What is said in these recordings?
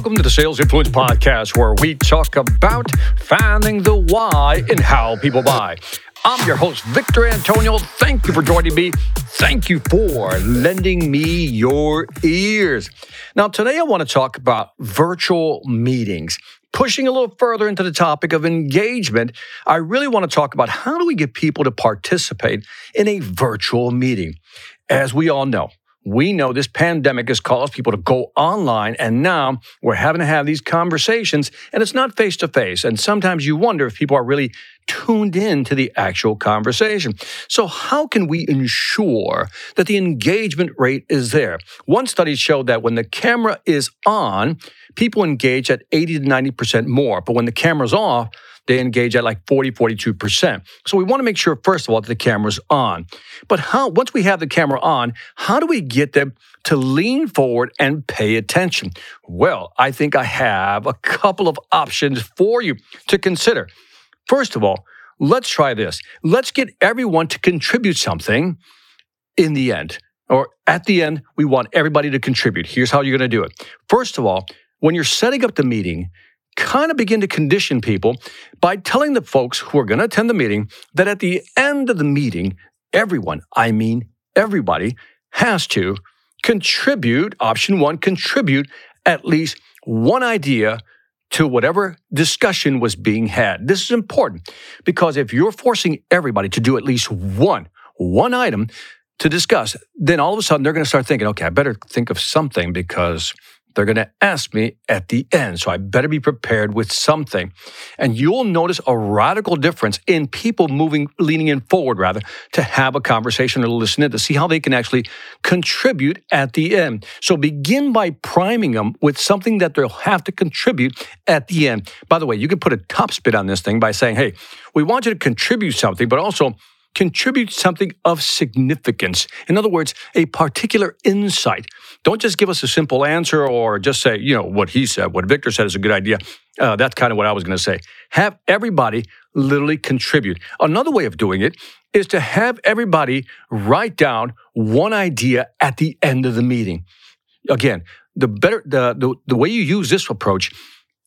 Welcome to the Sales Influence Podcast, where we talk about finding the why in how people buy. I'm your host, Victor Antonio. Thank you for joining me. Thank you for lending me your ears. Now, today I want to talk about virtual meetings. Pushing a little further into the topic of engagement, I really want to talk about how do we get people to participate in a virtual meeting. As we all know, we know this pandemic has caused people to go online, and now we're having to have these conversations, and it's not face to face. And sometimes you wonder if people are really tuned in to the actual conversation. So, how can we ensure that the engagement rate is there? One study showed that when the camera is on, people engage at 80 to 90% more, but when the camera's off, they engage at like 40, 42%. So we want to make sure, first of all, that the camera's on. But how, once we have the camera on, how do we get them to lean forward and pay attention? Well, I think I have a couple of options for you to consider. First of all, let's try this. Let's get everyone to contribute something in the end. Or at the end, we want everybody to contribute. Here's how you're going to do it. First of all, when you're setting up the meeting, kind of begin to condition people by telling the folks who are going to attend the meeting that at the end of the meeting, everyone, I mean everybody, has to contribute, option one, contribute at least one idea to whatever discussion was being had. This is important because if you're forcing everybody to do at least one, one item to discuss, then all of a sudden they're going to start thinking, okay, I better think of something because they're going to ask me at the end. So I better be prepared with something. And you'll notice a radical difference in people moving, leaning in forward rather, to have a conversation or listen in to see how they can actually contribute at the end. So begin by priming them with something that they'll have to contribute at the end. By the way, you can put a top spin on this thing by saying, hey, we want you to contribute something, but also contribute something of significance. In other words, a particular insight. Don't just give us a simple answer or just say, you know, what he said, what Victor said is a good idea. Uh, that's kind of what I was going to say. Have everybody literally contribute. Another way of doing it is to have everybody write down one idea at the end of the meeting. Again, the better the, the, the way you use this approach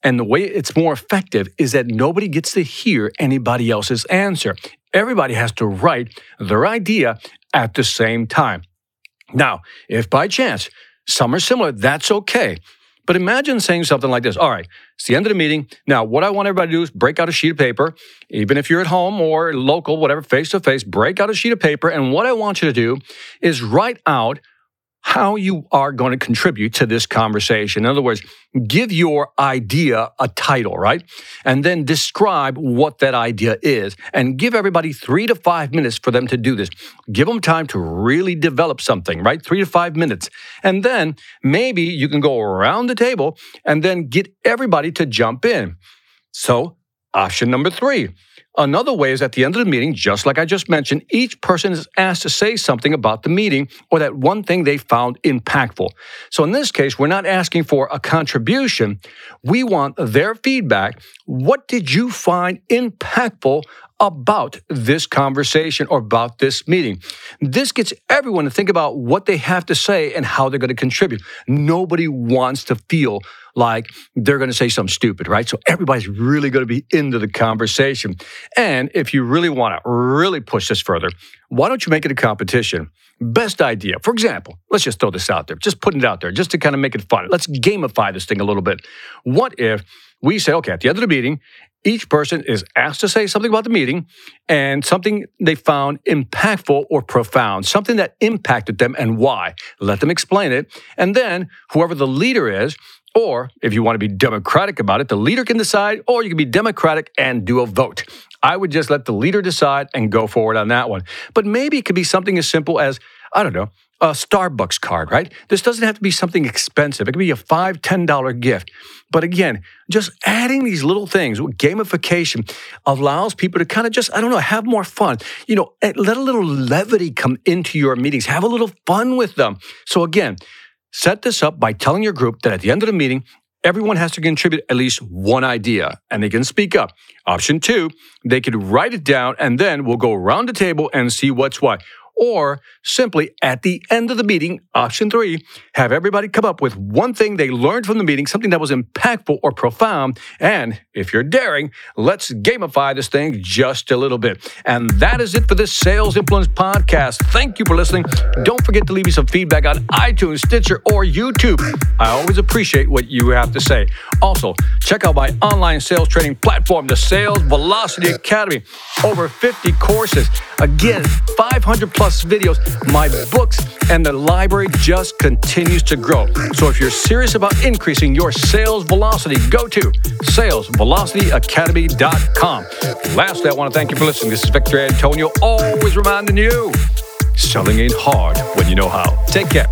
and the way it's more effective is that nobody gets to hear anybody else's answer. Everybody has to write their idea at the same time. Now, if by chance some are similar, that's okay. But imagine saying something like this All right, it's the end of the meeting. Now, what I want everybody to do is break out a sheet of paper, even if you're at home or local, whatever, face to face, break out a sheet of paper. And what I want you to do is write out how you are going to contribute to this conversation. In other words, give your idea a title, right? And then describe what that idea is and give everybody three to five minutes for them to do this. Give them time to really develop something, right? Three to five minutes. And then maybe you can go around the table and then get everybody to jump in. So, option number three Another way is at the end of the meeting, just like I just mentioned, each person is asked to say something about the meeting or that one thing they found impactful. So in this case, we're not asking for a contribution. We want their feedback. What did you find impactful about this conversation or about this meeting. This gets everyone to think about what they have to say and how they're going to contribute. Nobody wants to feel like they're going to say something stupid, right? So everybody's really going to be into the conversation. And if you really want to really push this further, why don't you make it a competition? Best idea. For example, let's just throw this out there, just putting it out there, just to kind of make it fun. Let's gamify this thing a little bit. What if we say, okay, at the end of the meeting, each person is asked to say something about the meeting and something they found impactful or profound, something that impacted them and why. Let them explain it. And then whoever the leader is, or if you want to be democratic about it, the leader can decide, or you can be democratic and do a vote. I would just let the leader decide and go forward on that one. But maybe it could be something as simple as, I don't know, a Starbucks card, right? This doesn't have to be something expensive. It could be a $5, $10 gift. But again, just adding these little things, gamification allows people to kind of just, I don't know, have more fun. You know, let a little levity come into your meetings. Have a little fun with them. So again, set this up by telling your group that at the end of the meeting, everyone has to contribute at least one idea and they can speak up. Option two, they could write it down and then we'll go around the table and see what's what. Or simply at the end of the meeting, option three, have everybody come up with one thing they learned from the meeting, something that was impactful or profound. And if you're daring, let's gamify this thing just a little bit. And that is it for this Sales Influence podcast. Thank you for listening. Don't forget to leave me some feedback on iTunes, Stitcher, or YouTube. I always appreciate what you have to say. Also, check out my online sales training platform, the Sales Velocity Academy. Over 50 courses. Again, 500 plus videos, my books, and the library just continues to grow. So if you're serious about increasing your sales velocity, go to salesvelocityacademy.com. Lastly, I want to thank you for listening. This is Victor Antonio, always reminding you selling ain't hard when you know how. Take care.